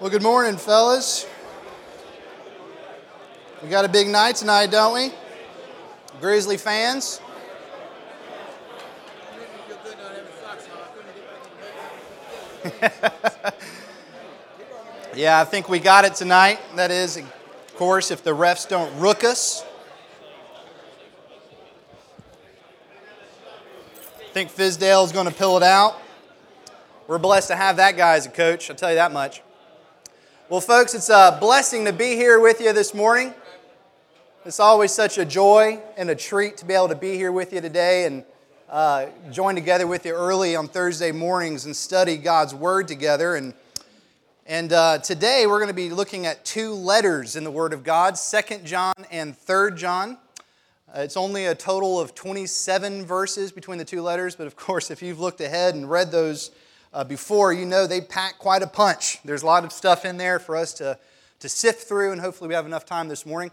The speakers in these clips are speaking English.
Well, good morning, fellas. We got a big night tonight, don't we? Grizzly fans. yeah, I think we got it tonight. That is, of course, if the refs don't rook us. I think Fizdale is going to pull it out. We're blessed to have that guy as a coach, I'll tell you that much. Well, folks, it's a blessing to be here with you this morning. It's always such a joy and a treat to be able to be here with you today and uh, join together with you early on Thursday mornings and study God's Word together. And, and uh, today we're going to be looking at two letters in the Word of God, 2 John and 3 John. Uh, it's only a total of 27 verses between the two letters, but of course, if you've looked ahead and read those uh, before, you know they pack quite a punch. There's a lot of stuff in there for us to, to sift through, and hopefully we have enough time this morning.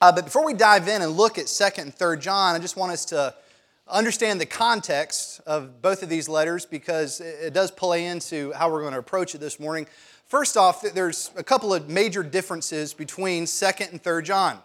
Uh, but before we dive in and look at 2nd and 3rd John, I just want us to understand the context of both of these letters because it does play into how we're going to approach it this morning. First off, there's a couple of major differences between 2nd and 3rd John.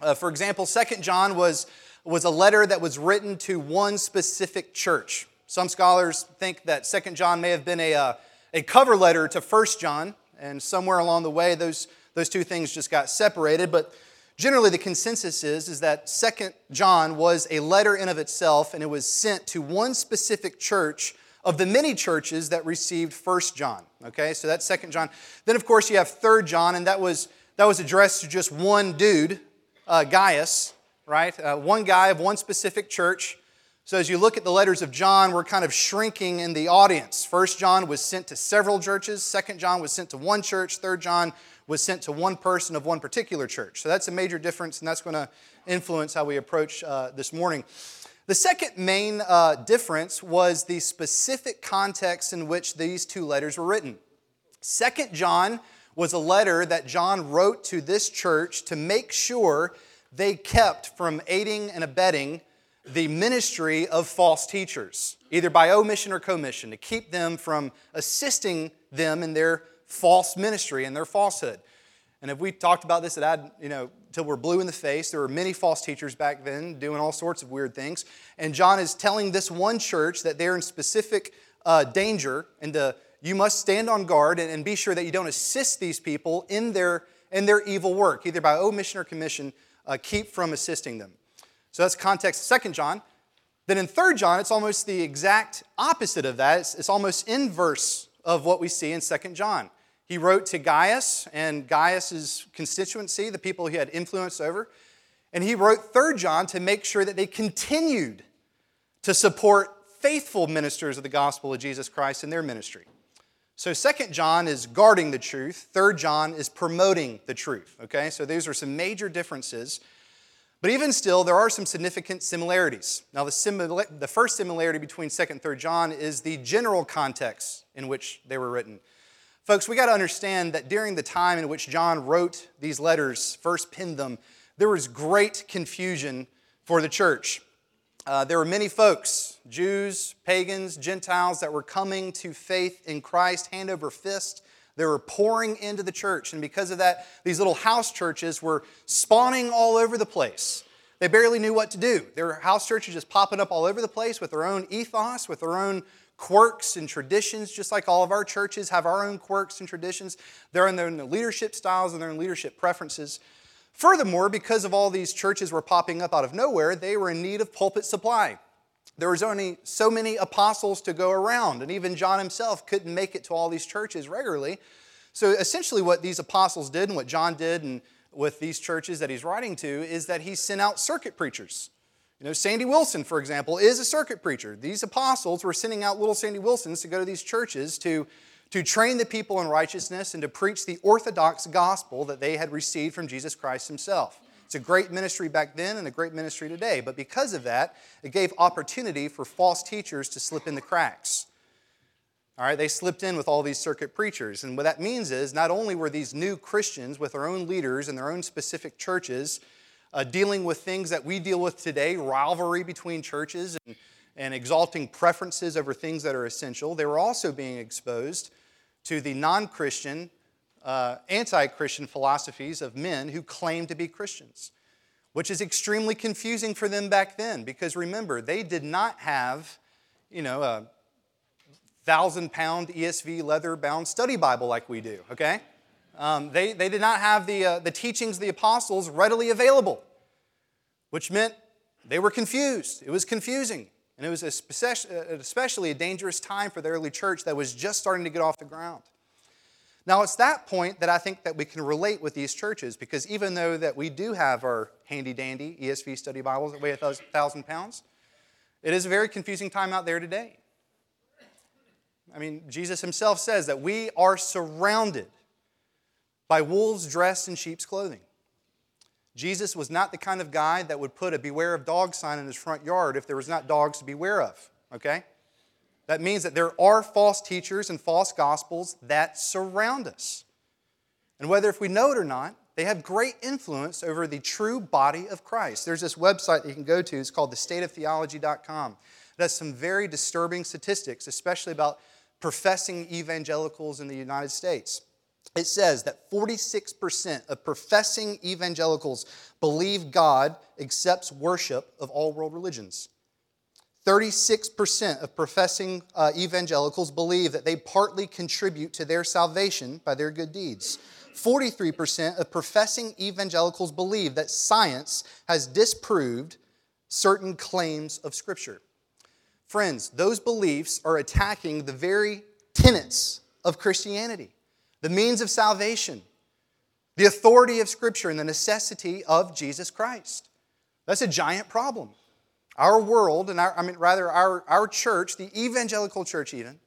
Uh, for example, 2nd John was, was a letter that was written to one specific church. Some scholars think that Second John may have been a, uh, a cover letter to First John, and somewhere along the way, those, those two things just got separated. But generally, the consensus is, is that Second John was a letter in of itself, and it was sent to one specific church of the many churches that received First John. Okay, so that's Second John. Then, of course, you have Third John, and that was, that was addressed to just one dude, uh, Gaius, right? Uh, one guy of one specific church so, as you look at the letters of John, we're kind of shrinking in the audience. First John was sent to several churches, Second John was sent to one church, Third John was sent to one person of one particular church. So, that's a major difference, and that's going to influence how we approach uh, this morning. The second main uh, difference was the specific context in which these two letters were written. Second John was a letter that John wrote to this church to make sure they kept from aiding and abetting the ministry of false teachers, either by omission or commission, to keep them from assisting them in their false ministry and their falsehood. And if we talked about this at ad, you know, till we're blue in the face, there were many false teachers back then doing all sorts of weird things. And John is telling this one church that they're in specific uh, danger and to, you must stand on guard and, and be sure that you don't assist these people in their, in their evil work, either by omission or commission. Uh, keep from assisting them. So that's context Second John. Then in Third John, it's almost the exact opposite of that. It's, it's almost inverse of what we see in Second John. He wrote to Gaius and Gaius's constituency, the people he had influence over. And he wrote Third John to make sure that they continued to support faithful ministers of the gospel of Jesus Christ in their ministry. So Second John is guarding the truth, Third John is promoting the truth. Okay? So these are some major differences but even still, there are some significant similarities. Now, the, simila- the first similarity between 2nd and 3rd John is the general context in which they were written. Folks, we got to understand that during the time in which John wrote these letters, first penned them, there was great confusion for the church. Uh, there were many folks, Jews, pagans, Gentiles, that were coming to faith in Christ hand over fist. They were pouring into the church. And because of that, these little house churches were spawning all over the place. They barely knew what to do. Their house churches just popping up all over the place with their own ethos, with their own quirks and traditions, just like all of our churches have our own quirks and traditions. They're in their leadership styles and their own leadership preferences. Furthermore, because of all these churches were popping up out of nowhere, they were in need of pulpit supply. There was only so many apostles to go around, and even John himself couldn't make it to all these churches regularly. So essentially, what these apostles did and what John did and with these churches that he's writing to is that he sent out circuit preachers. You know, Sandy Wilson, for example, is a circuit preacher. These apostles were sending out little Sandy Wilsons to go to these churches to, to train the people in righteousness and to preach the orthodox gospel that they had received from Jesus Christ himself. It's a great ministry back then and a great ministry today, but because of that, it gave opportunity for false teachers to slip in the cracks. All right, they slipped in with all these circuit preachers. And what that means is not only were these new Christians with their own leaders and their own specific churches uh, dealing with things that we deal with today, rivalry between churches and, and exalting preferences over things that are essential, they were also being exposed to the non Christian uh, anti Christian philosophies of men who claim to be Christians, which is extremely confusing for them back then because remember, they did not have, you know, a thousand pound ESV leather bound study Bible like we do, okay? Um, they, they did not have the, uh, the teachings of the apostles readily available, which meant they were confused. It was confusing. And it was especially a dangerous time for the early church that was just starting to get off the ground. Now, it's that point that I think that we can relate with these churches because even though that we do have our handy dandy ESV study Bibles that weigh a thousand pounds, it is a very confusing time out there today. I mean, Jesus himself says that we are surrounded by wolves dressed in sheep's clothing. Jesus was not the kind of guy that would put a beware of dog sign in his front yard if there was not dogs to beware of, okay? That means that there are false teachers and false gospels that surround us. And whether if we know it or not, they have great influence over the true body of Christ. There's this website that you can go to, it's called thestateoftheology.com. It has some very disturbing statistics, especially about professing evangelicals in the United States it says that 46% of professing evangelicals believe God accepts worship of all world religions. 36% of professing uh, evangelicals believe that they partly contribute to their salvation by their good deeds. 43% of professing evangelicals believe that science has disproved certain claims of Scripture. Friends, those beliefs are attacking the very tenets of Christianity the means of salvation, the authority of Scripture, and the necessity of Jesus Christ. That's a giant problem. Our world, and our, I mean, rather, our, our church, the evangelical church even,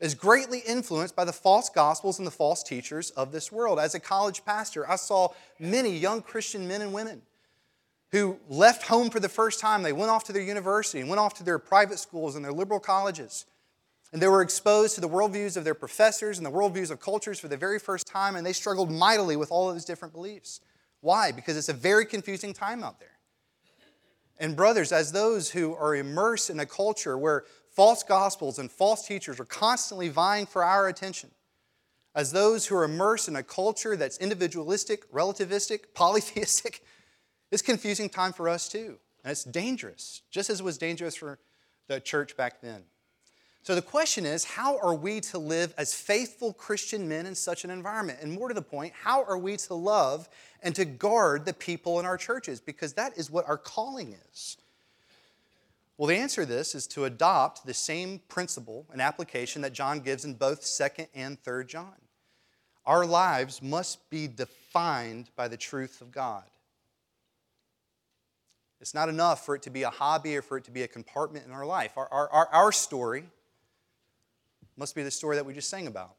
is greatly influenced by the false gospels and the false teachers of this world. As a college pastor, I saw many young Christian men and women who left home for the first time. They went off to their university and went off to their private schools and their liberal colleges. And they were exposed to the worldviews of their professors and the worldviews of cultures for the very first time, and they struggled mightily with all of those different beliefs. Why? Because it's a very confusing time out there. And, brothers, as those who are immersed in a culture where false gospels and false teachers are constantly vying for our attention, as those who are immersed in a culture that's individualistic, relativistic, polytheistic, it's confusing time for us too. And it's dangerous, just as it was dangerous for the church back then. So the question is how are we to live as faithful Christian men in such an environment? And more to the point, how are we to love and to guard the people in our churches? Because that is what our calling is. Well, the answer to this is to adopt the same principle and application that John gives in both 2nd and 3rd John. Our lives must be defined by the truth of God. It's not enough for it to be a hobby or for it to be a compartment in our life. Our, our, our, our story must be the story that we just sang about.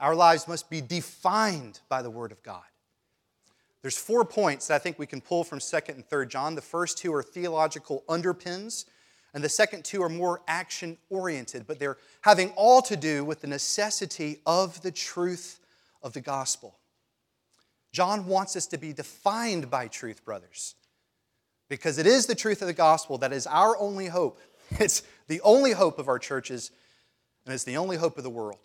Our lives must be defined by the Word of God. There's four points that I think we can pull from 2nd and 3rd John. The first two are theological underpins, and the second two are more action oriented, but they're having all to do with the necessity of the truth of the gospel. John wants us to be defined by truth, brothers, because it is the truth of the gospel that is our only hope. It's the only hope of our churches, and it's the only hope of the world.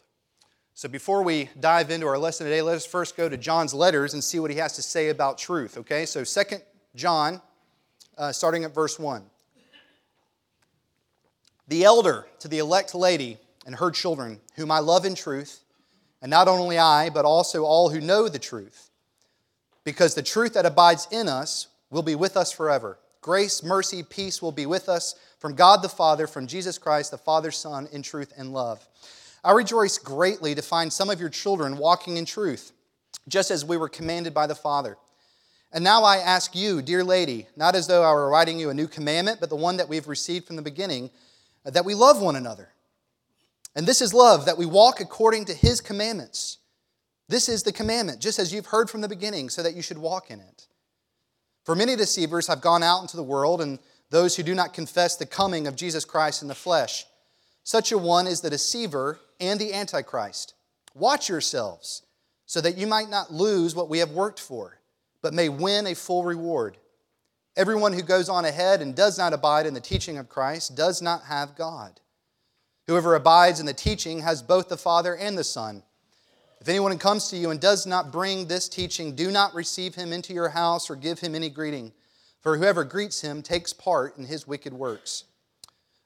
So before we dive into our lesson today, let us first go to John's letters and see what he has to say about truth, okay? So Second John, uh, starting at verse 1. The elder to the elect lady and her children, whom I love in truth, and not only I, but also all who know the truth, because the truth that abides in us will be with us forever. Grace, mercy, peace will be with us from God the Father, from Jesus Christ, the Father, Son, in truth and love. I rejoice greatly to find some of your children walking in truth, just as we were commanded by the Father. And now I ask you, dear lady, not as though I were writing you a new commandment, but the one that we've received from the beginning, that we love one another. And this is love, that we walk according to his commandments. This is the commandment, just as you've heard from the beginning, so that you should walk in it. For many deceivers have gone out into the world, and those who do not confess the coming of Jesus Christ in the flesh. Such a one is the deceiver and the antichrist. Watch yourselves, so that you might not lose what we have worked for, but may win a full reward. Everyone who goes on ahead and does not abide in the teaching of Christ does not have God. Whoever abides in the teaching has both the Father and the Son. If anyone comes to you and does not bring this teaching, do not receive him into your house or give him any greeting, for whoever greets him takes part in his wicked works.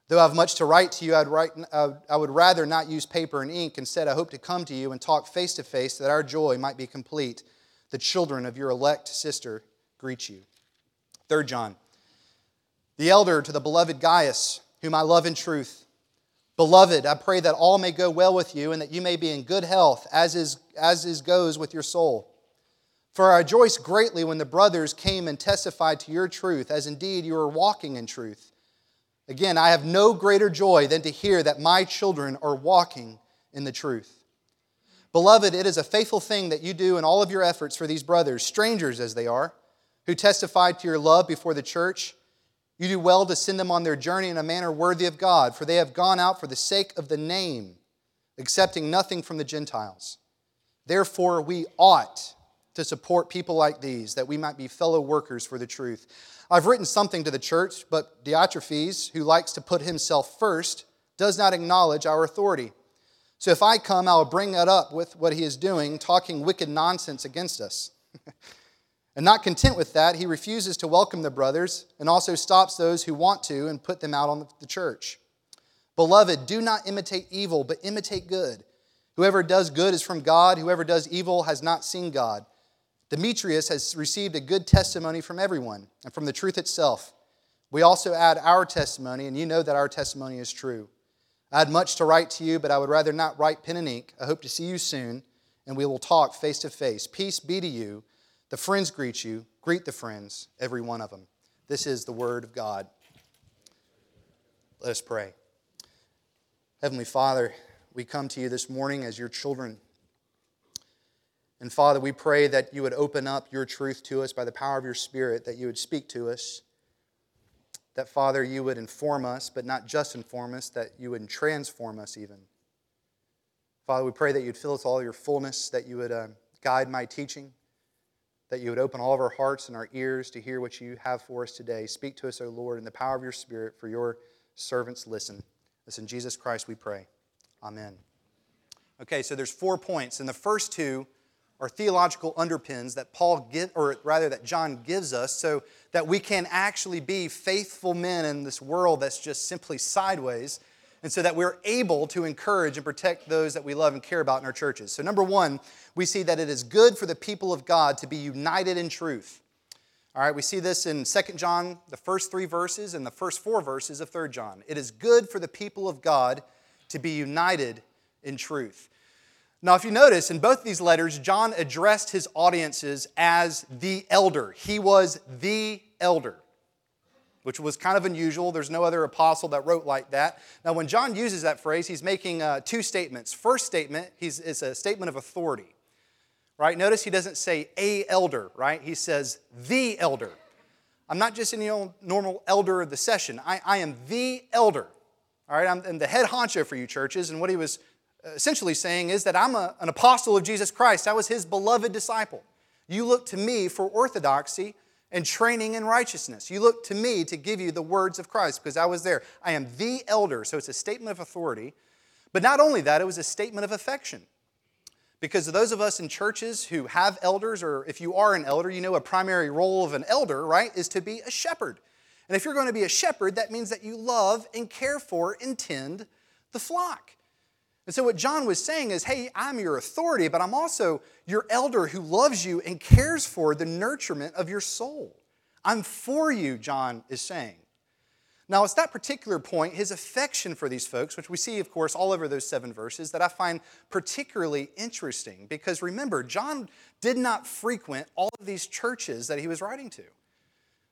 Though I have much to write to you, I'd write, I would rather not use paper and ink. Instead, I hope to come to you and talk face to face that our joy might be complete. The children of your elect sister greet you. Third John. The elder to the beloved Gaius, whom I love in truth. Beloved, I pray that all may go well with you and that you may be in good health, as is, as is goes with your soul. For I rejoiced greatly when the brothers came and testified to your truth, as indeed you are walking in truth. Again, I have no greater joy than to hear that my children are walking in the truth. Beloved, it is a faithful thing that you do in all of your efforts for these brothers, strangers as they are, who testified to your love before the church. You do well to send them on their journey in a manner worthy of God, for they have gone out for the sake of the name, accepting nothing from the Gentiles. Therefore, we ought to support people like these, that we might be fellow workers for the truth. I've written something to the church, but Diotrephes, who likes to put himself first, does not acknowledge our authority. So if I come, I will bring that up with what he is doing, talking wicked nonsense against us. and not content with that, he refuses to welcome the brothers and also stops those who want to and put them out on the church. Beloved, do not imitate evil, but imitate good. Whoever does good is from God, whoever does evil has not seen God. Demetrius has received a good testimony from everyone and from the truth itself. We also add our testimony, and you know that our testimony is true. I had much to write to you, but I would rather not write pen and ink. I hope to see you soon, and we will talk face to face. Peace be to you. The friends greet you. Greet the friends, every one of them. This is the word of God. Let us pray. Heavenly Father, we come to you this morning as your children. And Father, we pray that you would open up your truth to us by the power of your Spirit, that you would speak to us, that, Father, you would inform us, but not just inform us, that you would transform us even. Father, we pray that you'd fill us all your fullness, that you would uh, guide my teaching, that you would open all of our hearts and our ears to hear what you have for us today. Speak to us, O Lord, in the power of your Spirit, for your servants listen. This in Jesus Christ we pray. Amen. Okay, so there's four points, and the first two are theological underpins that Paul give, or rather that John gives us, so that we can actually be faithful men in this world that's just simply sideways, and so that we're able to encourage and protect those that we love and care about in our churches. So, number one, we see that it is good for the people of God to be united in truth. All right, we see this in 2 John, the first three verses, and the first four verses of 3 John. It is good for the people of God to be united in truth. Now, if you notice, in both these letters, John addressed his audiences as the elder. He was the elder, which was kind of unusual. There's no other apostle that wrote like that. Now, when John uses that phrase, he's making uh, two statements. First statement he's, is a statement of authority, right? Notice he doesn't say a elder, right? He says the elder. I'm not just any old normal elder of the session. I, I am the elder. All right, I'm the head honcho for you churches, and what he was essentially saying is that I'm a, an apostle of Jesus Christ. I was his beloved disciple. You look to me for orthodoxy and training in righteousness. You look to me to give you the words of Christ because I was there. I am the elder, so it's a statement of authority. But not only that, it was a statement of affection. Because those of us in churches who have elders, or if you are an elder, you know a primary role of an elder, right, is to be a shepherd. And if you're going to be a shepherd, that means that you love and care for and tend the flock. And so, what John was saying is, hey, I'm your authority, but I'm also your elder who loves you and cares for the nurturement of your soul. I'm for you, John is saying. Now, it's that particular point, his affection for these folks, which we see, of course, all over those seven verses, that I find particularly interesting. Because remember, John did not frequent all of these churches that he was writing to.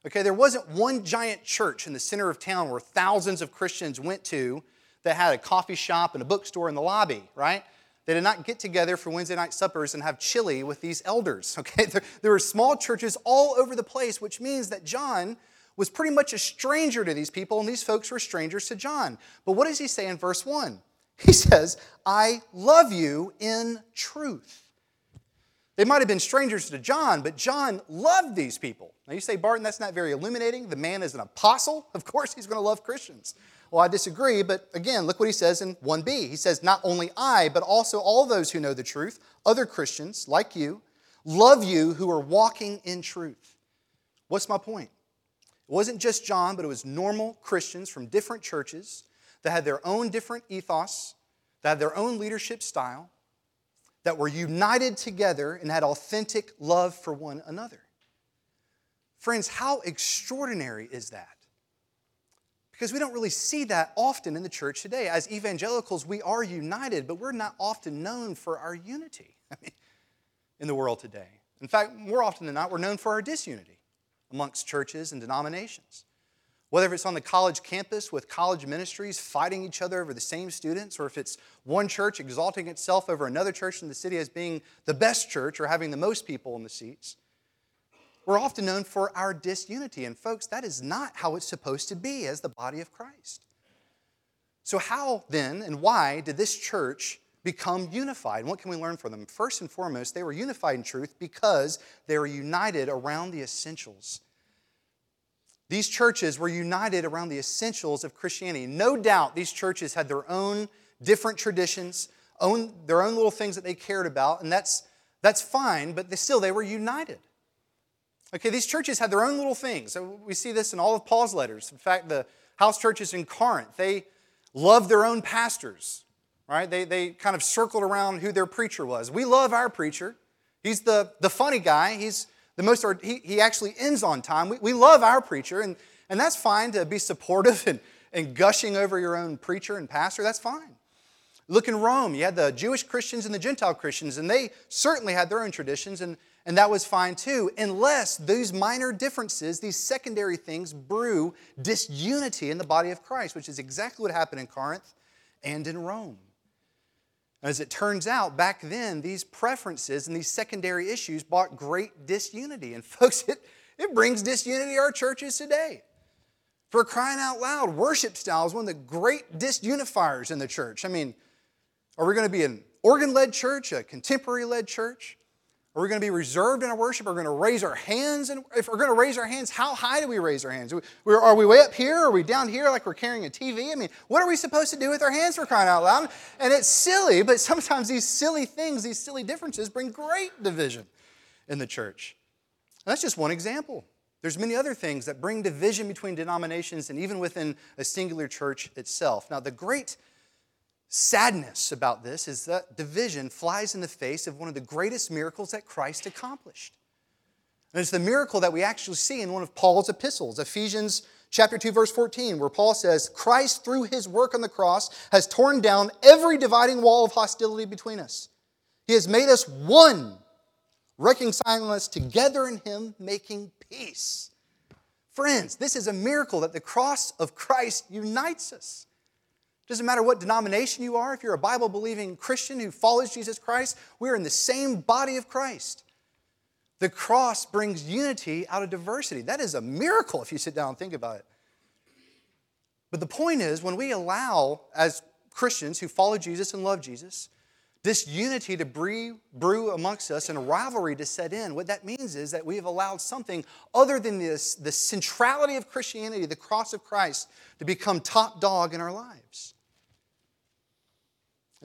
Okay, there wasn't one giant church in the center of town where thousands of Christians went to that had a coffee shop and a bookstore in the lobby, right? They did not get together for Wednesday night suppers and have chili with these elders, okay? There, there were small churches all over the place, which means that John was pretty much a stranger to these people, and these folks were strangers to John. But what does he say in verse 1? He says, I love you in truth. They might have been strangers to John, but John loved these people. Now you say, Barton, that's not very illuminating. The man is an apostle. Of course, he's going to love Christians. Well, I disagree, but again, look what he says in 1b. He says, Not only I, but also all those who know the truth, other Christians like you, love you who are walking in truth. What's my point? It wasn't just John, but it was normal Christians from different churches that had their own different ethos, that had their own leadership style, that were united together and had authentic love for one another. Friends, how extraordinary is that? Because we don't really see that often in the church today. As evangelicals, we are united, but we're not often known for our unity I mean, in the world today. In fact, more often than not, we're known for our disunity amongst churches and denominations. Whether it's on the college campus with college ministries fighting each other over the same students, or if it's one church exalting itself over another church in the city as being the best church or having the most people in the seats, we're often known for our disunity. And folks, that is not how it's supposed to be as the body of Christ. So, how then and why did this church become unified? And what can we learn from them? First and foremost, they were unified in truth because they were united around the essentials. These churches were united around the essentials of Christianity. No doubt these churches had their own different traditions, own, their own little things that they cared about, and that's, that's fine, but they, still they were united. Okay, these churches had their own little things. We see this in all of Paul's letters. In fact, the house churches in Corinth, they loved their own pastors, right? They, they kind of circled around who their preacher was. We love our preacher. He's the, the funny guy. He's the most, he, he actually ends on time. We, we love our preacher, and, and that's fine to be supportive and, and gushing over your own preacher and pastor. That's fine. Look in Rome, you had the Jewish Christians and the Gentile Christians, and they certainly had their own traditions, and and that was fine too, unless those minor differences, these secondary things, brew disunity in the body of Christ, which is exactly what happened in Corinth and in Rome. As it turns out, back then, these preferences and these secondary issues brought great disunity. And folks, it, it brings disunity to our churches today. For crying out loud, worship style is one of the great disunifiers in the church. I mean, are we going to be an organ led church, a contemporary led church? Are we going to be reserved in our worship? Are we going to raise our hands? And if we're going to raise our hands, how high do we raise our hands? Are we way up here? Are we down here like we're carrying a TV? I mean, what are we supposed to do with our hands for crying out loud? And it's silly, but sometimes these silly things, these silly differences bring great division in the church. And that's just one example. There's many other things that bring division between denominations and even within a singular church itself. Now, the great sadness about this is that division flies in the face of one of the greatest miracles that Christ accomplished. And it's the miracle that we actually see in one of Paul's epistles, Ephesians chapter 2 verse 14, where Paul says, "Christ through his work on the cross has torn down every dividing wall of hostility between us. He has made us one, reconciling us together in him, making peace." Friends, this is a miracle that the cross of Christ unites us. Doesn't matter what denomination you are, if you're a Bible believing Christian who follows Jesus Christ, we're in the same body of Christ. The cross brings unity out of diversity. That is a miracle if you sit down and think about it. But the point is, when we allow, as Christians who follow Jesus and love Jesus, this unity to brew, amongst us and rivalry to set in, what that means is that we have allowed something other than this, the centrality of Christianity, the cross of Christ, to become top dog in our lives.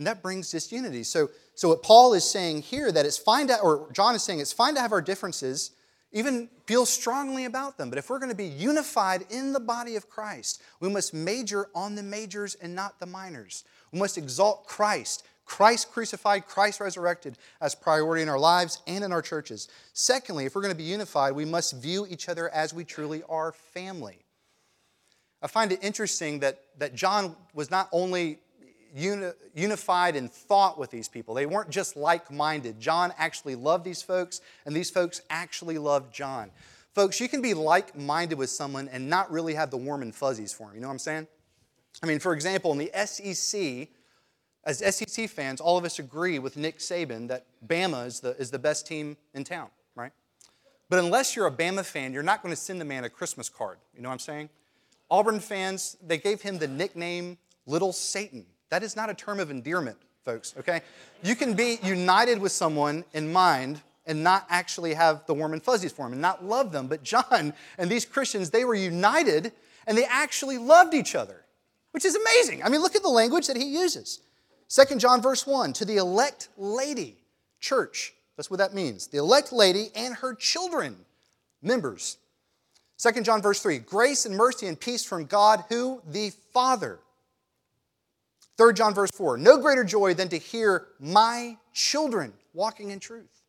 And that brings disunity. So, so what Paul is saying here that it's fine to, or John is saying it's fine to have our differences, even feel strongly about them. But if we're going to be unified in the body of Christ, we must major on the majors and not the minors. We must exalt Christ, Christ crucified, Christ resurrected as priority in our lives and in our churches. Secondly, if we're going to be unified, we must view each other as we truly are family. I find it interesting that, that John was not only uni- unified in thought with these people. They weren't just like minded. John actually loved these folks, and these folks actually loved John. Folks, you can be like minded with someone and not really have the warm and fuzzies for them. You know what I'm saying? I mean, for example, in the SEC, as SEC fans, all of us agree with Nick Saban that Bama is the, is the best team in town, right? But unless you're a Bama fan, you're not going to send the man a Christmas card. You know what I'm saying? Auburn fans, they gave him the nickname Little Satan. That is not a term of endearment, folks, okay? You can be united with someone in mind and not actually have the warm and fuzzies for them and not love them. But John and these Christians, they were united and they actually loved each other. which is amazing. I mean, look at the language that he uses. 2 John verse 1 to the elect lady, church. That's what that means. The elect lady and her children, members. 2 John verse 3 grace and mercy and peace from God, who the Father. 3 John verse 4 no greater joy than to hear my children walking in truth.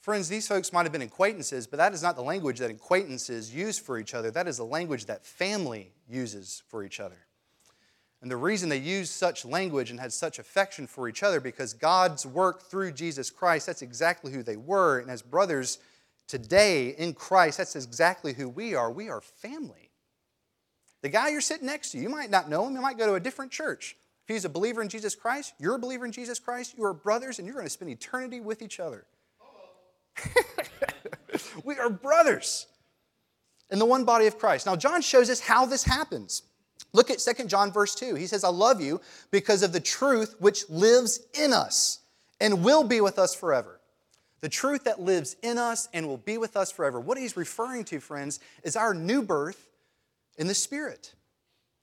Friends, these folks might have been acquaintances, but that is not the language that acquaintances use for each other. That is the language that family uses for each other. And the reason they used such language and had such affection for each other because God's work through Jesus Christ, that's exactly who they were. And as brothers today in Christ, that's exactly who we are. We are family. The guy you're sitting next to, you might not know him, you might go to a different church. If he's a believer in Jesus Christ, you're a believer in Jesus Christ, you are brothers, and you're going to spend eternity with each other. we are brothers in the one body of Christ. Now, John shows us how this happens. Look at 2 John verse 2. He says, I love you because of the truth which lives in us and will be with us forever. The truth that lives in us and will be with us forever. What he's referring to, friends, is our new birth in the Spirit.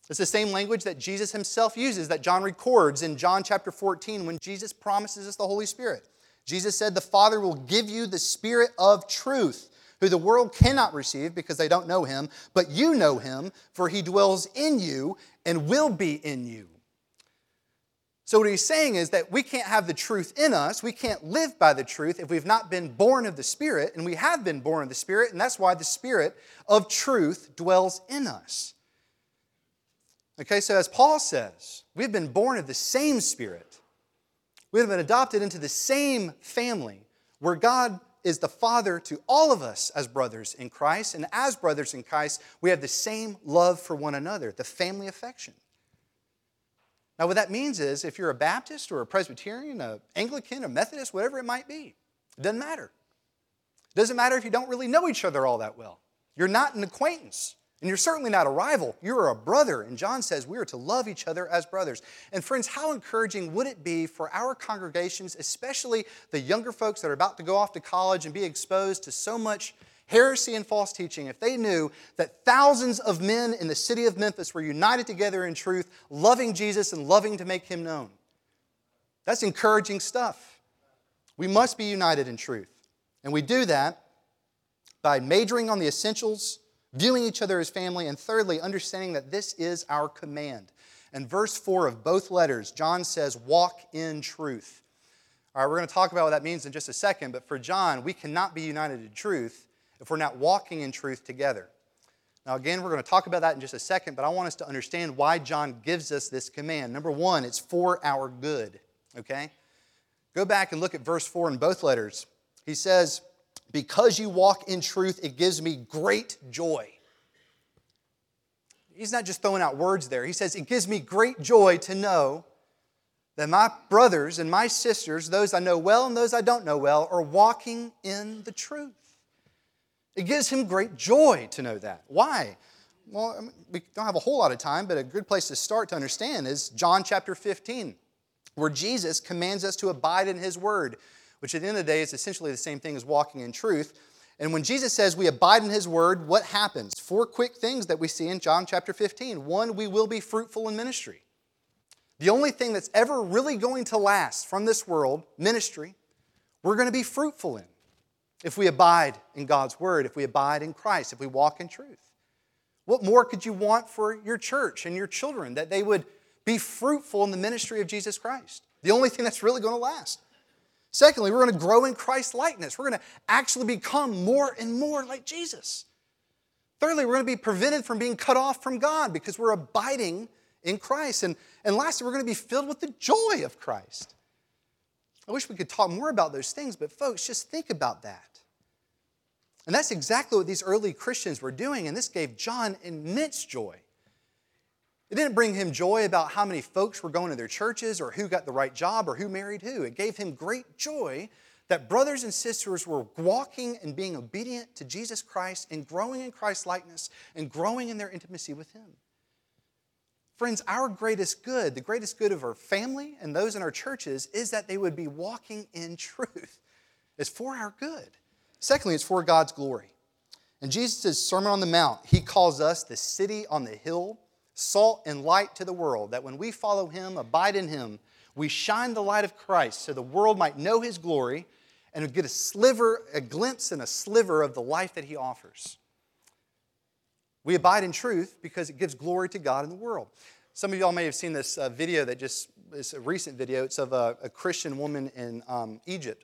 It's the same language that Jesus himself uses, that John records in John chapter 14 when Jesus promises us the Holy Spirit. Jesus said, The Father will give you the Spirit of truth, who the world cannot receive because they don't know him, but you know him, for he dwells in you and will be in you. So, what he's saying is that we can't have the truth in us. We can't live by the truth if we've not been born of the Spirit, and we have been born of the Spirit, and that's why the Spirit of truth dwells in us. Okay, so as Paul says, we've been born of the same Spirit. We have been adopted into the same family where God is the Father to all of us as brothers in Christ. And as brothers in Christ, we have the same love for one another, the family affection. Now, what that means is if you're a Baptist or a Presbyterian, a Anglican, a Methodist, whatever it might be, it doesn't matter. It doesn't matter if you don't really know each other all that well. You're not an acquaintance. And you're certainly not a rival, you're a brother. And John says we are to love each other as brothers. And friends, how encouraging would it be for our congregations, especially the younger folks that are about to go off to college and be exposed to so much heresy and false teaching, if they knew that thousands of men in the city of Memphis were united together in truth, loving Jesus and loving to make him known? That's encouraging stuff. We must be united in truth. And we do that by majoring on the essentials viewing each other as family, and thirdly, understanding that this is our command. In verse 4 of both letters, John says, Walk in truth. All right, we're going to talk about what that means in just a second, but for John, we cannot be united in truth if we're not walking in truth together. Now, again, we're going to talk about that in just a second, but I want us to understand why John gives us this command. Number one, it's for our good, okay? Go back and look at verse 4 in both letters. He says, because you walk in truth, it gives me great joy. He's not just throwing out words there. He says, It gives me great joy to know that my brothers and my sisters, those I know well and those I don't know well, are walking in the truth. It gives him great joy to know that. Why? Well, I mean, we don't have a whole lot of time, but a good place to start to understand is John chapter 15, where Jesus commands us to abide in his word which at the end of the day is essentially the same thing as walking in truth. And when Jesus says we abide in his word, what happens? Four quick things that we see in John chapter 15. One, we will be fruitful in ministry. The only thing that's ever really going to last from this world, ministry, we're going to be fruitful in if we abide in God's word, if we abide in Christ, if we walk in truth. What more could you want for your church and your children that they would be fruitful in the ministry of Jesus Christ? The only thing that's really going to last. Secondly, we're going to grow in Christ likeness. We're going to actually become more and more like Jesus. Thirdly, we're going to be prevented from being cut off from God because we're abiding in Christ. And, and lastly, we're going to be filled with the joy of Christ. I wish we could talk more about those things, but folks, just think about that. And that's exactly what these early Christians were doing, and this gave John immense joy. It didn't bring him joy about how many folks were going to their churches or who got the right job or who married who. It gave him great joy that brothers and sisters were walking and being obedient to Jesus Christ and growing in Christ's likeness and growing in their intimacy with Him. Friends, our greatest good, the greatest good of our family and those in our churches, is that they would be walking in truth. It's for our good. Secondly, it's for God's glory. In Jesus' Sermon on the Mount, he calls us the city on the hill salt and light to the world, that when we follow him, abide in him, we shine the light of Christ so the world might know his glory and get a sliver, a glimpse and a sliver of the life that he offers. We abide in truth because it gives glory to God in the world. Some of y'all may have seen this uh, video that just is a recent video. It's of a, a Christian woman in um, Egypt.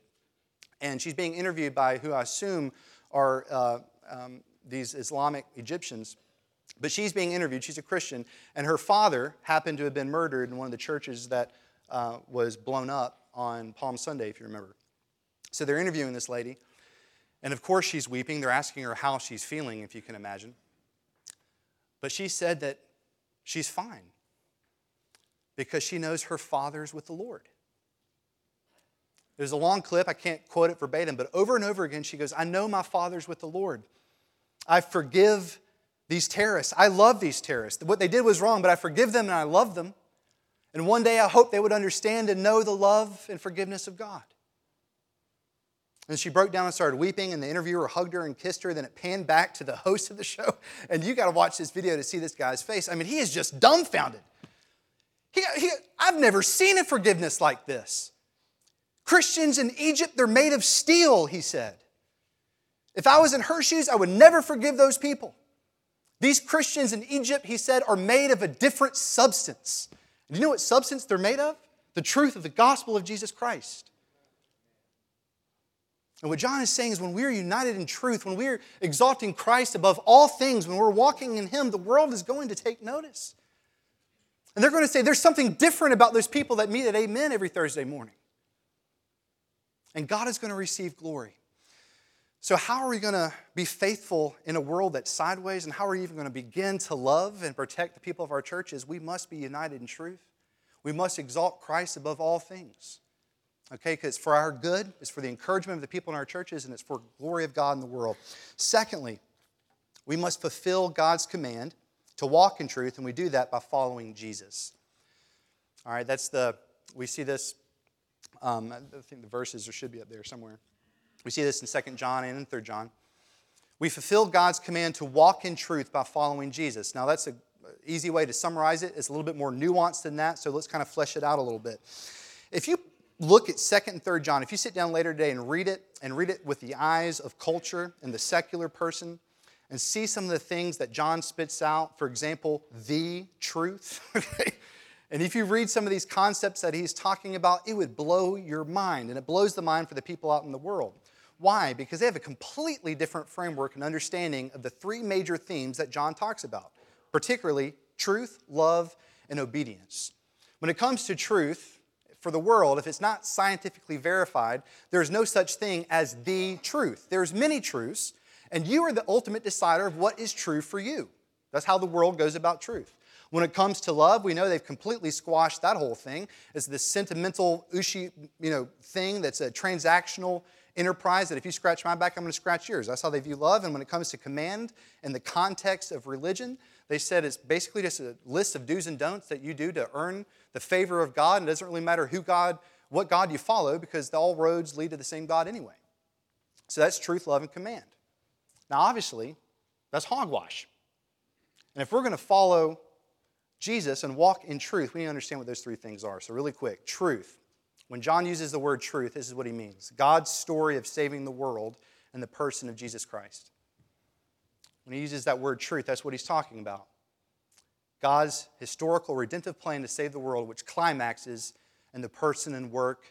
And she's being interviewed by who I assume are uh, um, these Islamic Egyptians. But she's being interviewed. She's a Christian. And her father happened to have been murdered in one of the churches that uh, was blown up on Palm Sunday, if you remember. So they're interviewing this lady. And of course, she's weeping. They're asking her how she's feeling, if you can imagine. But she said that she's fine because she knows her father's with the Lord. There's a long clip, I can't quote it verbatim, but over and over again she goes, I know my father's with the Lord. I forgive these terrorists. I love these terrorists. What they did was wrong, but I forgive them and I love them. And one day I hope they would understand and know the love and forgiveness of God. And she broke down and started weeping, and the interviewer hugged her and kissed her. Then it panned back to the host of the show. And you got to watch this video to see this guy's face. I mean, he is just dumbfounded. He, he, I've never seen a forgiveness like this. Christians in Egypt, they're made of steel, he said. If I was in her shoes, I would never forgive those people. These Christians in Egypt, he said, are made of a different substance. Do you know what substance they're made of? The truth of the gospel of Jesus Christ. And what John is saying is when we're united in truth, when we're exalting Christ above all things, when we're walking in Him, the world is going to take notice. And they're going to say, there's something different about those people that meet at Amen every Thursday morning. And God is going to receive glory. So, how are we going to be faithful in a world that's sideways? And how are we even going to begin to love and protect the people of our churches? We must be united in truth. We must exalt Christ above all things okay? Because for our good, it's for the encouragement of the people in our churches, and it's for glory of God in the world. Secondly, we must fulfill God's command to walk in truth, and we do that by following Jesus. All right, that's the, we see this, um, I think the verses should be up there somewhere. We see this in 2 John and in 3 John. We fulfill God's command to walk in truth by following Jesus. Now, that's an easy way to summarize it. It's a little bit more nuanced than that, so let's kind of flesh it out a little bit. If you look at 2nd and 3rd John, if you sit down later today and read it, and read it with the eyes of culture and the secular person, and see some of the things that John spits out, for example, the truth, And if you read some of these concepts that he's talking about, it would blow your mind, and it blows the mind for the people out in the world. Why? Because they have a completely different framework and understanding of the three major themes that John talks about, particularly truth, love, and obedience. When it comes to truth, for the world, if it's not scientifically verified, there's no such thing as the truth. There's many truths, and you are the ultimate decider of what is true for you. That's how the world goes about truth. When it comes to love, we know they've completely squashed that whole thing. It's this sentimental, ushi, you know, thing that's a transactional enterprise that if you scratch my back, I'm going to scratch yours. That's how they view love. And when it comes to command in the context of religion, they said it's basically just a list of do's and don'ts that you do to earn the favor of God. And it doesn't really matter who God, what God you follow, because all roads lead to the same God anyway. So that's truth, love, and command. Now, obviously, that's hogwash. And if we're going to follow Jesus and walk in truth, we need to understand what those three things are. So, really quick truth. When John uses the word truth, this is what he means God's story of saving the world and the person of Jesus Christ. When he uses that word truth, that's what he's talking about. God's historical redemptive plan to save the world, which climaxes in the person and work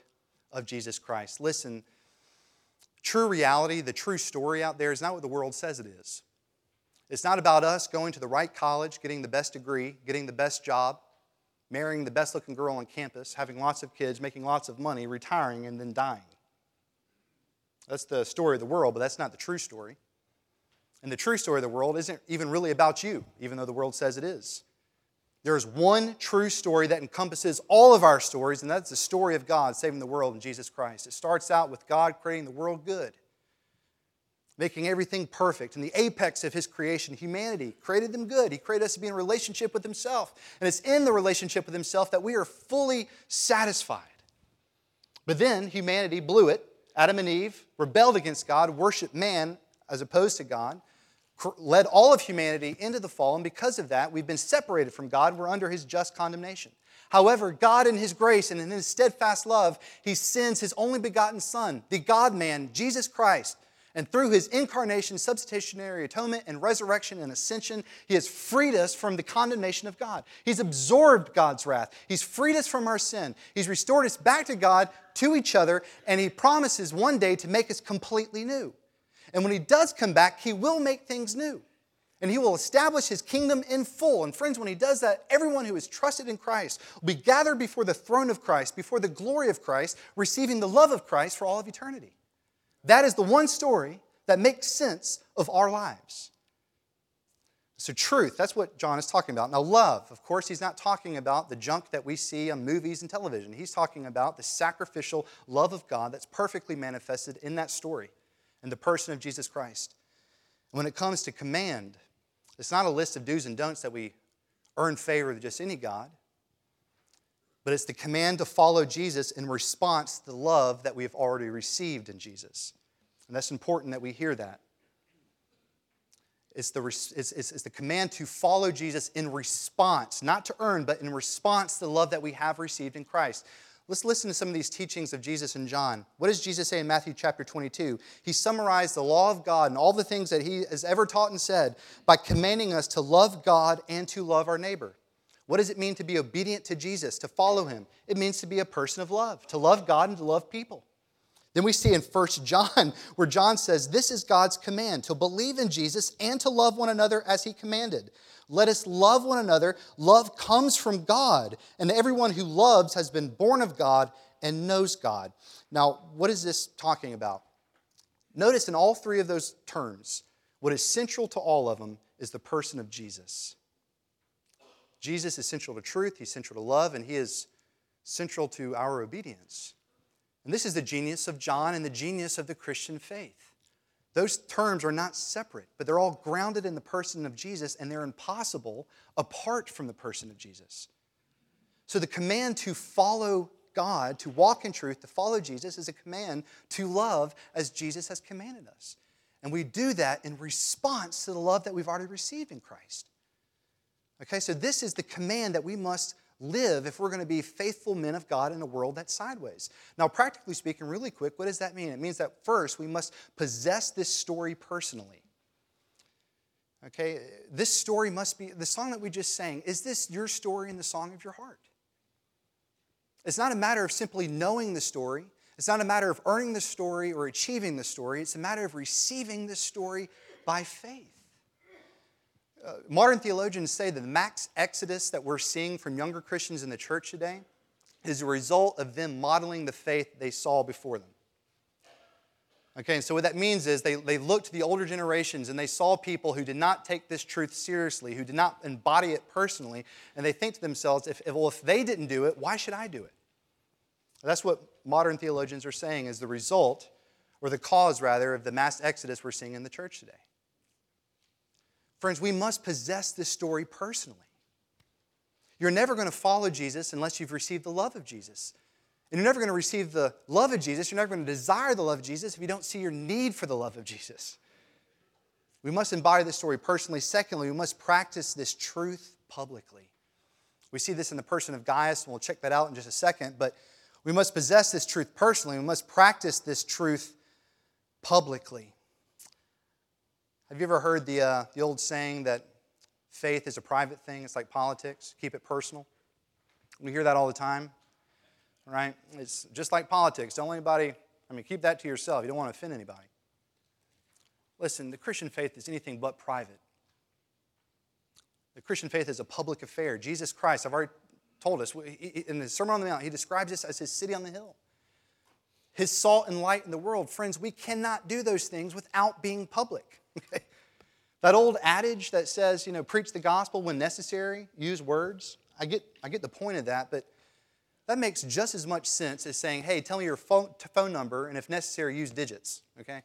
of Jesus Christ. Listen, true reality, the true story out there is not what the world says it is. It's not about us going to the right college, getting the best degree, getting the best job, marrying the best looking girl on campus, having lots of kids, making lots of money, retiring, and then dying. That's the story of the world, but that's not the true story. And the true story of the world isn't even really about you, even though the world says it is. There is one true story that encompasses all of our stories, and that's the story of God saving the world in Jesus Christ. It starts out with God creating the world good, making everything perfect. And the apex of His creation, humanity, created them good. He created us to be in relationship with Himself. And it's in the relationship with Himself that we are fully satisfied. But then humanity blew it. Adam and Eve rebelled against God, worshiped man as opposed to God led all of humanity into the fall, and because of that, we've been separated from God. We're under his just condemnation. However, God, in his grace and in his steadfast love, he sends his only begotten Son, the God man, Jesus Christ. And through his incarnation, substitutionary atonement, and resurrection and ascension, he has freed us from the condemnation of God. He's absorbed God's wrath. He's freed us from our sin. He's restored us back to God, to each other, and he promises one day to make us completely new. And when he does come back, he will make things new. And he will establish his kingdom in full. And friends, when he does that, everyone who is trusted in Christ will be gathered before the throne of Christ, before the glory of Christ, receiving the love of Christ for all of eternity. That is the one story that makes sense of our lives. So, truth, that's what John is talking about. Now, love, of course, he's not talking about the junk that we see on movies and television. He's talking about the sacrificial love of God that's perfectly manifested in that story in the person of Jesus Christ. When it comes to command, it's not a list of do's and don'ts that we earn favor with just any God, but it's the command to follow Jesus in response to the love that we have already received in Jesus. And that's important that we hear that. It's the, it's, it's, it's the command to follow Jesus in response, not to earn, but in response to the love that we have received in Christ. Let's listen to some of these teachings of Jesus and John. What does Jesus say in Matthew chapter 22? He summarized the law of God and all the things that he has ever taught and said by commanding us to love God and to love our neighbor. What does it mean to be obedient to Jesus, to follow him? It means to be a person of love, to love God and to love people. Then we see in 1 John where John says, This is God's command to believe in Jesus and to love one another as he commanded. Let us love one another. Love comes from God, and everyone who loves has been born of God and knows God. Now, what is this talking about? Notice in all three of those terms, what is central to all of them is the person of Jesus. Jesus is central to truth, he's central to love, and he is central to our obedience. And this is the genius of John and the genius of the Christian faith. Those terms are not separate, but they're all grounded in the person of Jesus, and they're impossible apart from the person of Jesus. So the command to follow God, to walk in truth, to follow Jesus, is a command to love as Jesus has commanded us. And we do that in response to the love that we've already received in Christ. Okay, so this is the command that we must live if we're going to be faithful men of God in a world that's sideways. Now, practically speaking, really quick, what does that mean? It means that first we must possess this story personally. Okay, this story must be the song that we just sang. Is this your story and the song of your heart? It's not a matter of simply knowing the story. It's not a matter of earning the story or achieving the story. It's a matter of receiving the story by faith. Uh, modern theologians say that the max exodus that we're seeing from younger Christians in the church today is a result of them modeling the faith they saw before them. Okay, and so what that means is they, they looked to the older generations and they saw people who did not take this truth seriously, who did not embody it personally, and they think to themselves, if, if, well, if they didn't do it, why should I do it? That's what modern theologians are saying is the result, or the cause rather, of the mass exodus we're seeing in the church today. Friends, we must possess this story personally. You're never going to follow Jesus unless you've received the love of Jesus. And you're never going to receive the love of Jesus, you're never going to desire the love of Jesus if you don't see your need for the love of Jesus. We must embody this story personally. Secondly, we must practice this truth publicly. We see this in the person of Gaius, and we'll check that out in just a second. But we must possess this truth personally. We must practice this truth publicly. Have you ever heard the, uh, the old saying that faith is a private thing? It's like politics, keep it personal. We hear that all the time, right? It's just like politics. Don't anybody, I mean, keep that to yourself. You don't want to offend anybody. Listen, the Christian faith is anything but private. The Christian faith is a public affair. Jesus Christ, I've already told us, in the Sermon on the Mount, he describes this as his city on the hill. His salt and light in the world. Friends, we cannot do those things without being public. That old adage that says, you know, preach the gospel when necessary, use words. I get, I get the point of that, but that makes just as much sense as saying, hey, tell me your phone, phone number, and if necessary, use digits, okay?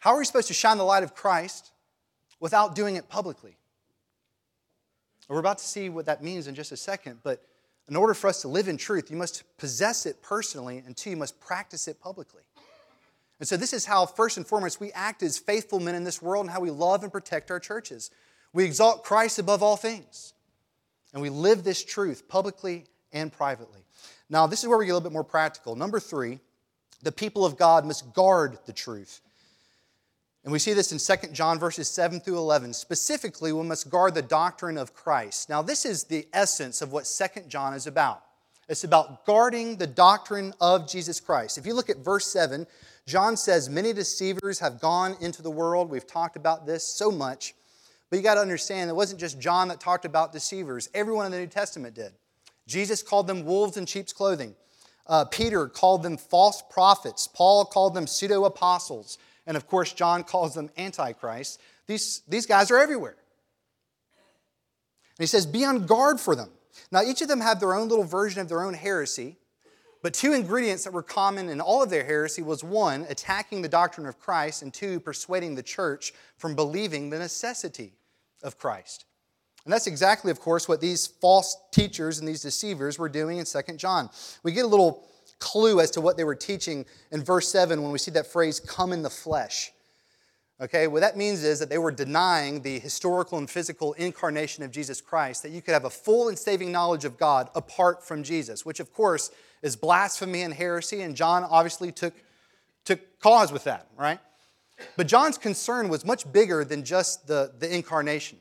How are we supposed to shine the light of Christ without doing it publicly? We're about to see what that means in just a second, but in order for us to live in truth, you must possess it personally, and two, you must practice it publicly. And so, this is how, first and foremost, we act as faithful men in this world and how we love and protect our churches. We exalt Christ above all things, and we live this truth publicly and privately. Now, this is where we get a little bit more practical. Number three, the people of God must guard the truth. And we see this in 2 John verses 7 through 11. Specifically, we must guard the doctrine of Christ. Now, this is the essence of what 2 John is about. It's about guarding the doctrine of Jesus Christ. If you look at verse 7, John says, Many deceivers have gone into the world. We've talked about this so much. But you got to understand, it wasn't just John that talked about deceivers, everyone in the New Testament did. Jesus called them wolves in sheep's clothing. Uh, Peter called them false prophets. Paul called them pseudo apostles. And of course, John calls them antichrist. These, these guys are everywhere. And he says, Be on guard for them. Now, each of them have their own little version of their own heresy, but two ingredients that were common in all of their heresy was one, attacking the doctrine of Christ, and two, persuading the church from believing the necessity of Christ. And that's exactly, of course, what these false teachers and these deceivers were doing in 2 John. We get a little clue as to what they were teaching in verse 7 when we see that phrase, come in the flesh. Okay, what that means is that they were denying the historical and physical incarnation of Jesus Christ, that you could have a full and saving knowledge of God apart from Jesus, which of course is blasphemy and heresy, and John obviously took, took cause with that, right? But John's concern was much bigger than just the, the incarnation.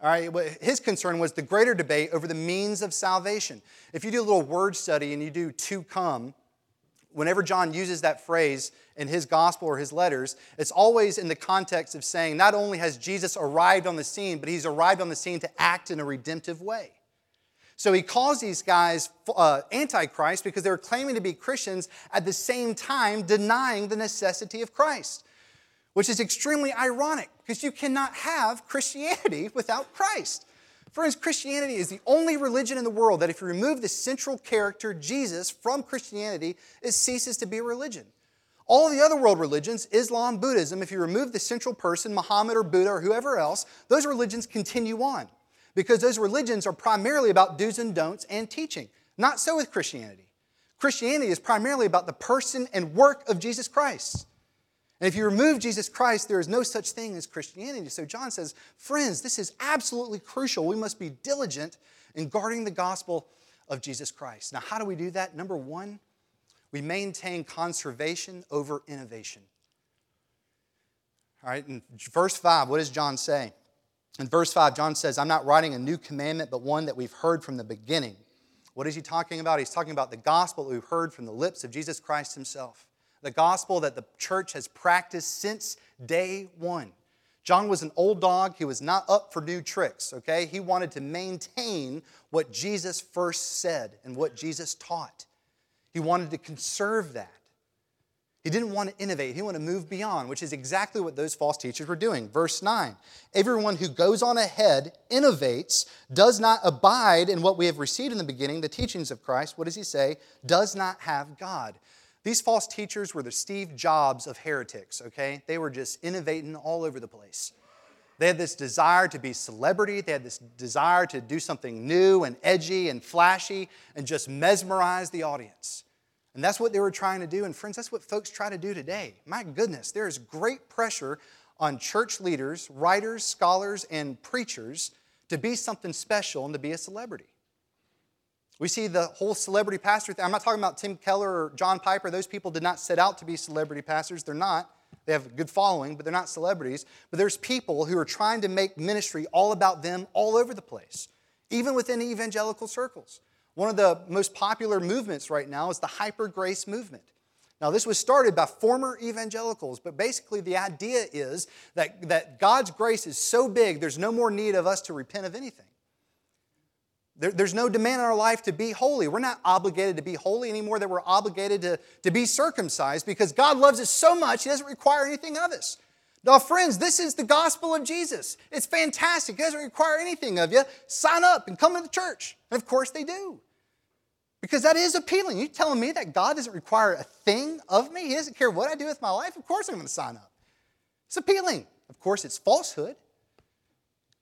All right, his concern was the greater debate over the means of salvation. If you do a little word study and you do to come, whenever John uses that phrase in his gospel or his letters, it's always in the context of saying not only has Jesus arrived on the scene, but he's arrived on the scene to act in a redemptive way. So he calls these guys uh, antichrist because they were claiming to be Christians at the same time denying the necessity of Christ which is extremely ironic because you cannot have Christianity without Christ. Friends, Christianity is the only religion in the world that if you remove the central character, Jesus, from Christianity, it ceases to be a religion. All the other world religions, Islam, Buddhism, if you remove the central person, Muhammad or Buddha or whoever else, those religions continue on because those religions are primarily about do's and don'ts and teaching. Not so with Christianity. Christianity is primarily about the person and work of Jesus Christ. And if you remove Jesus Christ, there is no such thing as Christianity. So John says, friends, this is absolutely crucial. We must be diligent in guarding the gospel of Jesus Christ. Now, how do we do that? Number one, we maintain conservation over innovation. All right, in verse 5, what does John say? In verse 5, John says, I'm not writing a new commandment, but one that we've heard from the beginning. What is he talking about? He's talking about the gospel we've heard from the lips of Jesus Christ himself the gospel that the church has practiced since day one. John was an old dog. He was not up for new tricks, okay? He wanted to maintain what Jesus first said and what Jesus taught. He wanted to conserve that. He didn't want to innovate, he wanted to move beyond, which is exactly what those false teachers were doing. Verse 9 Everyone who goes on ahead, innovates, does not abide in what we have received in the beginning, the teachings of Christ. What does he say? Does not have God. These false teachers were the Steve Jobs of heretics, okay? They were just innovating all over the place. They had this desire to be celebrity. They had this desire to do something new and edgy and flashy and just mesmerize the audience. And that's what they were trying to do. And friends, that's what folks try to do today. My goodness, there is great pressure on church leaders, writers, scholars, and preachers to be something special and to be a celebrity. We see the whole celebrity pastor thing. I'm not talking about Tim Keller or John Piper. Those people did not set out to be celebrity pastors. They're not. They have a good following, but they're not celebrities. But there's people who are trying to make ministry all about them all over the place, even within evangelical circles. One of the most popular movements right now is the hyper grace movement. Now, this was started by former evangelicals, but basically the idea is that, that God's grace is so big, there's no more need of us to repent of anything. There, there's no demand in our life to be holy. We're not obligated to be holy anymore that we're obligated to, to be circumcised because God loves us so much, He doesn't require anything of us. Now, friends, this is the gospel of Jesus. It's fantastic. He doesn't require anything of you. Sign up and come to the church. And of course, they do. Because that is appealing. You telling me that God doesn't require a thing of me? He doesn't care what I do with my life? Of course I'm going to sign up. It's appealing. Of course, it's falsehood.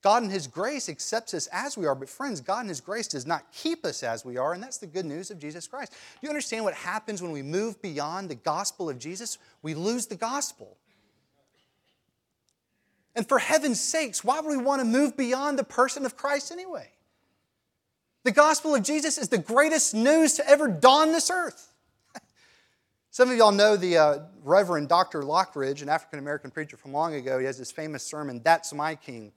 God in His grace accepts us as we are, but friends, God in His grace does not keep us as we are, and that's the good news of Jesus Christ. Do you understand what happens when we move beyond the gospel of Jesus? We lose the gospel. And for heaven's sakes, why would we want to move beyond the person of Christ anyway? The gospel of Jesus is the greatest news to ever dawn this earth. Some of y'all know the uh, Reverend Dr. Lockridge, an African American preacher from long ago. He has this famous sermon, That's My King.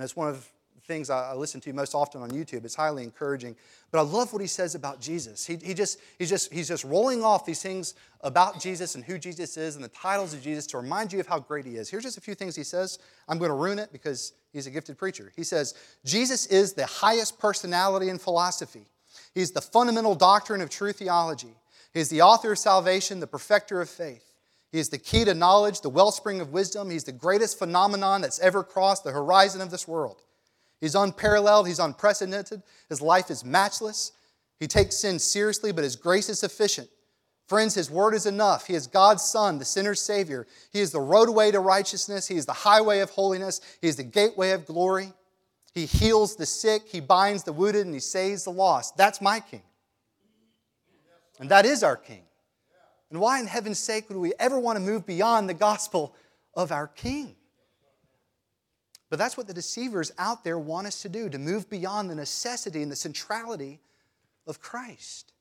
And it's one of the things I listen to most often on YouTube. It's highly encouraging. But I love what he says about Jesus. He, he just, he's, just, he's just rolling off these things about Jesus and who Jesus is and the titles of Jesus to remind you of how great he is. Here's just a few things he says. I'm going to ruin it because he's a gifted preacher. He says, Jesus is the highest personality in philosophy, he's the fundamental doctrine of true theology, he's the author of salvation, the perfecter of faith. He is the key to knowledge, the wellspring of wisdom. He's the greatest phenomenon that's ever crossed the horizon of this world. He's unparalleled, he's unprecedented. His life is matchless. He takes sin seriously, but his grace is sufficient. Friends, his word is enough. He is God's Son, the sinner's Savior. He is the roadway to righteousness. He is the highway of holiness. He is the gateway of glory. He heals the sick. He binds the wounded, and he saves the lost. That's my King. And that is our King. And why, in heaven's sake, would we ever want to move beyond the gospel of our King? But that's what the deceivers out there want us to do to move beyond the necessity and the centrality of Christ.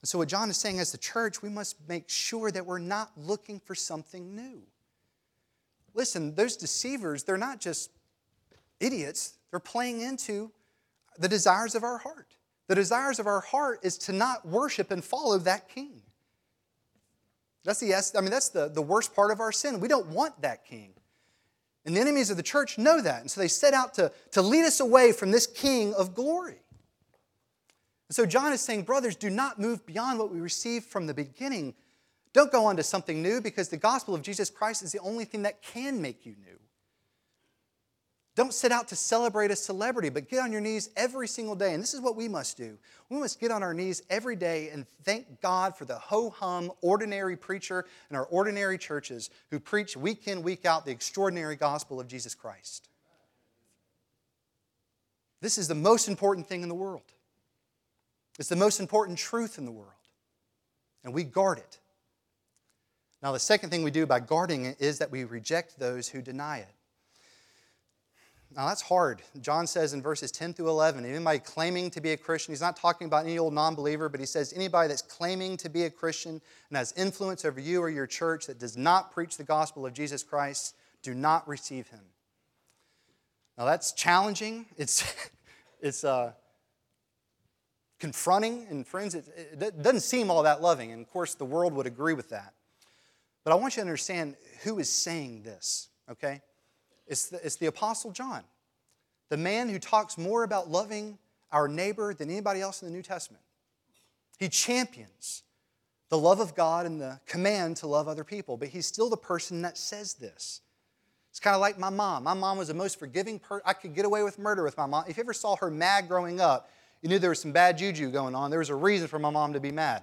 And so, what John is saying as the church, we must make sure that we're not looking for something new. Listen, those deceivers, they're not just idiots, they're playing into the desires of our heart. The desires of our heart is to not worship and follow that king. That's the I mean that's the, the worst part of our sin. We don't want that king. And the enemies of the church know that. And so they set out to, to lead us away from this king of glory. And so John is saying, brothers, do not move beyond what we received from the beginning. Don't go on to something new because the gospel of Jesus Christ is the only thing that can make you new. Don't set out to celebrate a celebrity, but get on your knees every single day. And this is what we must do. We must get on our knees every day and thank God for the ho hum, ordinary preacher in our ordinary churches who preach week in, week out the extraordinary gospel of Jesus Christ. This is the most important thing in the world. It's the most important truth in the world. And we guard it. Now, the second thing we do by guarding it is that we reject those who deny it. Now that's hard. John says in verses 10 through 11, anybody claiming to be a Christian, he's not talking about any old non believer, but he says anybody that's claiming to be a Christian and has influence over you or your church that does not preach the gospel of Jesus Christ, do not receive him. Now that's challenging. It's, it's uh, confronting, and friends, it, it doesn't seem all that loving. And of course, the world would agree with that. But I want you to understand who is saying this, okay? It's the, it's the Apostle John, the man who talks more about loving our neighbor than anybody else in the New Testament. He champions the love of God and the command to love other people, but he's still the person that says this. It's kind of like my mom. My mom was the most forgiving person. I could get away with murder with my mom. If you ever saw her mad growing up, you knew there was some bad juju going on. There was a reason for my mom to be mad.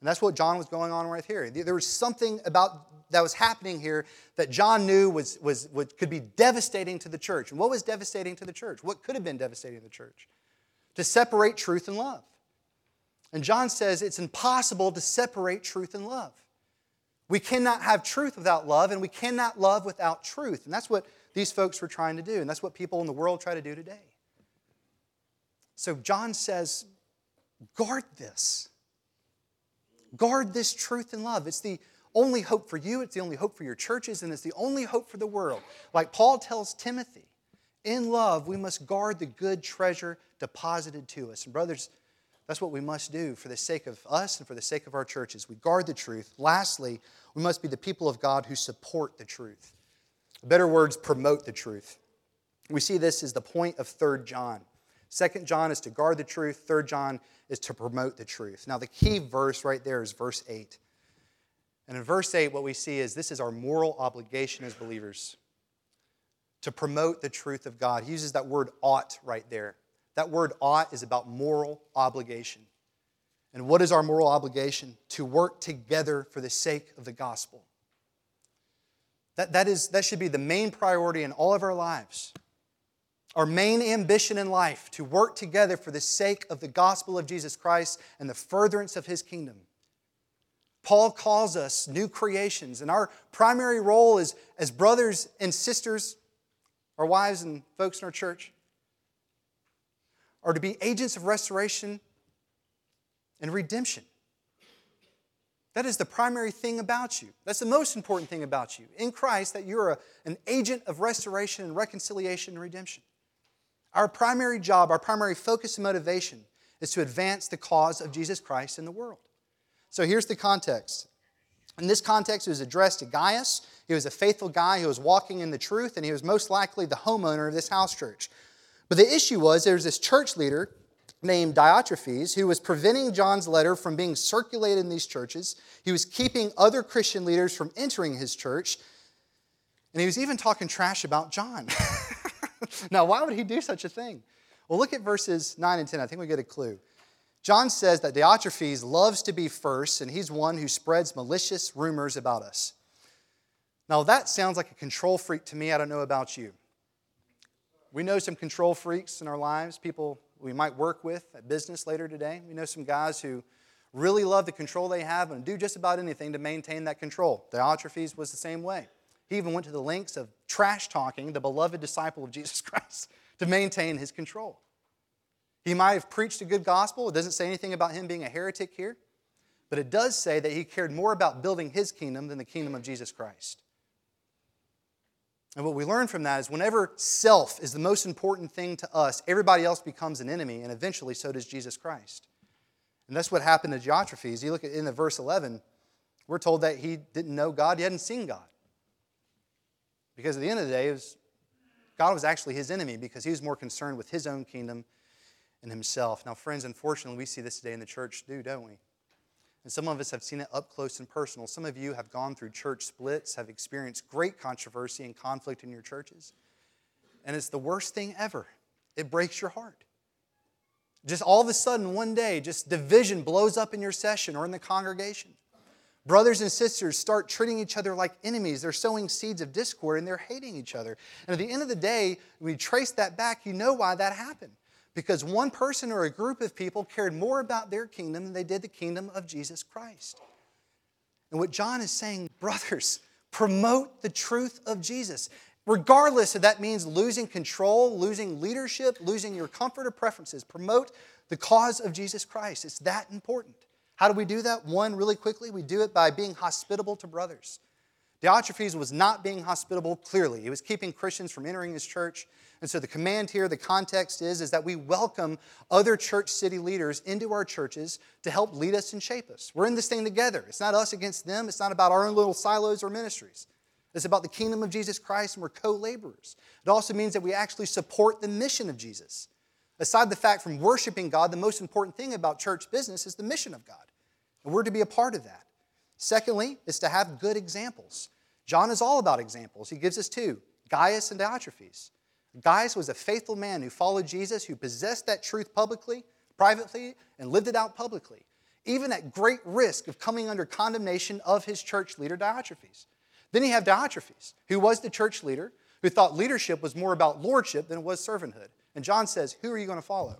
And that's what John was going on right here. There was something about that was happening here that John knew was, was, was, could be devastating to the church. And what was devastating to the church? What could have been devastating to the church? To separate truth and love. And John says it's impossible to separate truth and love. We cannot have truth without love, and we cannot love without truth. And that's what these folks were trying to do, and that's what people in the world try to do today. So John says, guard this. Guard this truth and love. It's the only hope for you, it's the only hope for your churches, and it's the only hope for the world. Like Paul tells Timothy, in love, we must guard the good treasure deposited to us. And, brothers, that's what we must do for the sake of us and for the sake of our churches. We guard the truth. Lastly, we must be the people of God who support the truth. Better words, promote the truth. We see this as the point of 3 John. Second John is to guard the truth, third John is to promote the truth. Now, the key verse right there is verse 8. And in verse 8, what we see is this is our moral obligation as believers to promote the truth of God. He uses that word ought right there. That word ought is about moral obligation. And what is our moral obligation? To work together for the sake of the gospel. That, that, is, that should be the main priority in all of our lives. Our main ambition in life to work together for the sake of the gospel of Jesus Christ and the furtherance of his kingdom. Paul calls us new creations, and our primary role is as brothers and sisters, our wives and folks in our church, are to be agents of restoration and redemption. That is the primary thing about you. That's the most important thing about you. In Christ, that you're a, an agent of restoration and reconciliation and redemption. Our primary job, our primary focus and motivation is to advance the cause of Jesus Christ in the world. So here's the context. In this context, it was addressed to Gaius. He was a faithful guy who was walking in the truth, and he was most likely the homeowner of this house church. But the issue was there was this church leader named Diotrephes who was preventing John's letter from being circulated in these churches. He was keeping other Christian leaders from entering his church. And he was even talking trash about John. now, why would he do such a thing? Well, look at verses 9 and 10. I think we get a clue. John says that Diotrephes loves to be first, and he's one who spreads malicious rumors about us. Now, that sounds like a control freak to me. I don't know about you. We know some control freaks in our lives, people we might work with at business later today. We know some guys who really love the control they have and do just about anything to maintain that control. Diotrephes was the same way. He even went to the lengths of trash talking the beloved disciple of Jesus Christ to maintain his control. He might have preached a good gospel. It doesn't say anything about him being a heretic here, but it does say that he cared more about building his kingdom than the kingdom of Jesus Christ. And what we learn from that is whenever self is the most important thing to us, everybody else becomes an enemy, and eventually so does Jesus Christ. And that's what happened to Diotrephes. You look at in the verse 11, we're told that he didn't know God, he hadn't seen God. Because at the end of the day, was, God was actually his enemy because he was more concerned with his own kingdom and himself. Now, friends, unfortunately, we see this today in the church too, don't we? And some of us have seen it up close and personal. Some of you have gone through church splits, have experienced great controversy and conflict in your churches. And it's the worst thing ever. It breaks your heart. Just all of a sudden, one day, just division blows up in your session or in the congregation. Brothers and sisters start treating each other like enemies. They're sowing seeds of discord and they're hating each other. And at the end of the day, when you trace that back, you know why that happened. Because one person or a group of people cared more about their kingdom than they did the kingdom of Jesus Christ. And what John is saying, brothers, promote the truth of Jesus. Regardless if that means losing control, losing leadership, losing your comfort or preferences, promote the cause of Jesus Christ. It's that important. How do we do that? One, really quickly, we do it by being hospitable to brothers. Diotrephes was not being hospitable, clearly. He was keeping Christians from entering his church. And so the command here, the context is, is that we welcome other church city leaders into our churches to help lead us and shape us. We're in this thing together. It's not us against them. It's not about our own little silos or ministries. It's about the kingdom of Jesus Christ, and we're co laborers. It also means that we actually support the mission of Jesus. Aside the fact from worshiping God, the most important thing about church business is the mission of God. And we're to be a part of that. Secondly, is to have good examples. John is all about examples. He gives us two Gaius and Diotrephes. Gaius was a faithful man who followed Jesus, who possessed that truth publicly, privately, and lived it out publicly, even at great risk of coming under condemnation of his church leader, Diotrephes. Then you have Diotrephes, who was the church leader, who thought leadership was more about lordship than it was servanthood. And John says, Who are you going to follow?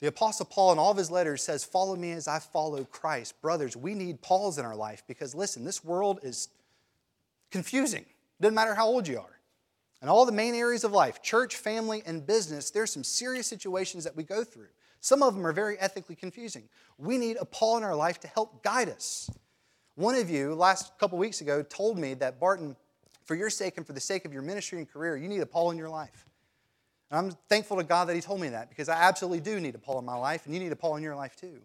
The Apostle Paul, in all of his letters, says, Follow me as I follow Christ. Brothers, we need Pauls in our life because, listen, this world is confusing. It Doesn't matter how old you are. In all the main areas of life, church, family, and business, there's some serious situations that we go through. Some of them are very ethically confusing. We need a Paul in our life to help guide us. One of you, last couple weeks ago, told me that, Barton, for your sake and for the sake of your ministry and career, you need a Paul in your life. And I'm thankful to God that He told me that because I absolutely do need a Paul in my life, and you need a Paul in your life too.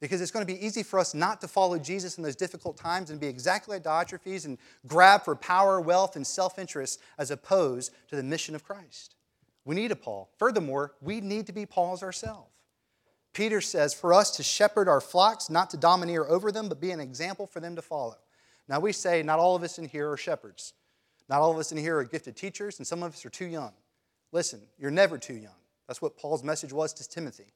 Because it's going to be easy for us not to follow Jesus in those difficult times and be exactly like Diotrephes and grab for power, wealth, and self interest as opposed to the mission of Christ. We need a Paul. Furthermore, we need to be Pauls ourselves. Peter says, For us to shepherd our flocks, not to domineer over them, but be an example for them to follow. Now, we say not all of us in here are shepherds. Not all of us in here are gifted teachers, and some of us are too young. Listen, you're never too young. That's what Paul's message was to Timothy.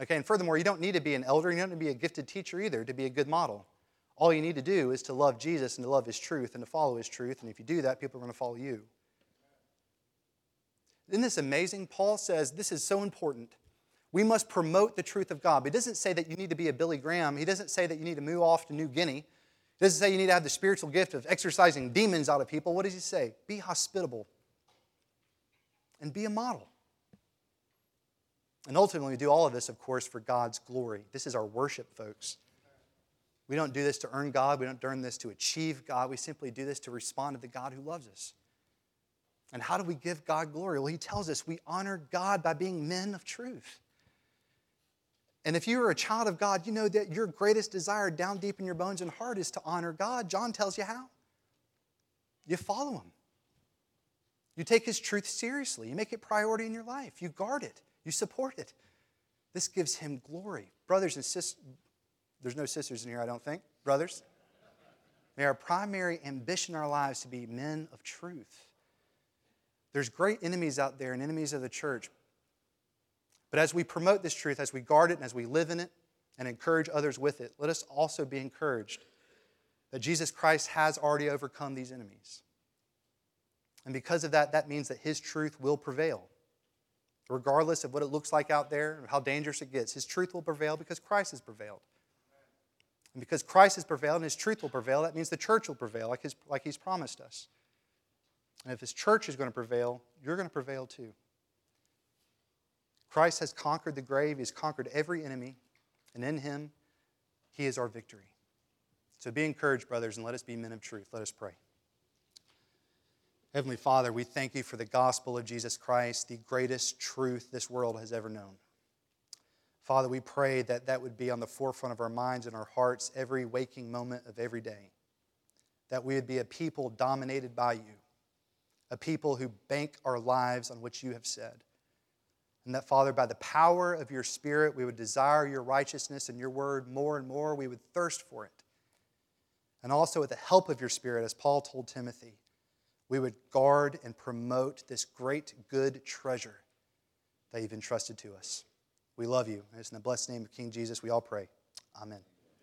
Okay, and furthermore, you don't need to be an elder, you don't need to be a gifted teacher either to be a good model. All you need to do is to love Jesus and to love his truth and to follow his truth, and if you do that, people are going to follow you. Isn't this amazing? Paul says this is so important. We must promote the truth of God. But he doesn't say that you need to be a Billy Graham. He doesn't say that you need to move off to New Guinea. He doesn't say you need to have the spiritual gift of exorcising demons out of people. What does he say? Be hospitable and be a model. And ultimately, we do all of this, of course, for God's glory. This is our worship, folks. We don't do this to earn God. We don't earn this to achieve God. We simply do this to respond to the God who loves us. And how do we give God glory? Well, he tells us we honor God by being men of truth. And if you are a child of God, you know that your greatest desire down deep in your bones and heart is to honor God. John tells you how. You follow him. You take his truth seriously. You make it priority in your life. You guard it. You support it. This gives him glory. Brothers and sisters, there's no sisters in here, I don't think. Brothers, may our primary ambition in our lives to be men of truth. There's great enemies out there and enemies of the church. But as we promote this truth, as we guard it, and as we live in it, and encourage others with it, let us also be encouraged that Jesus Christ has already overcome these enemies. And because of that, that means that his truth will prevail. Regardless of what it looks like out there, how dangerous it gets, his truth will prevail because Christ has prevailed. And because Christ has prevailed and his truth will prevail, that means the church will prevail like, his, like he's promised us. And if his church is going to prevail, you're going to prevail too. Christ has conquered the grave, he's conquered every enemy, and in him, he is our victory. So be encouraged, brothers, and let us be men of truth. Let us pray. Heavenly Father, we thank you for the gospel of Jesus Christ, the greatest truth this world has ever known. Father, we pray that that would be on the forefront of our minds and our hearts every waking moment of every day. That we would be a people dominated by you, a people who bank our lives on what you have said. And that, Father, by the power of your Spirit, we would desire your righteousness and your word more and more. We would thirst for it. And also, with the help of your Spirit, as Paul told Timothy, we would guard and promote this great good treasure that you've entrusted to us. We love you. And it's in the blessed name of King Jesus we all pray. Amen.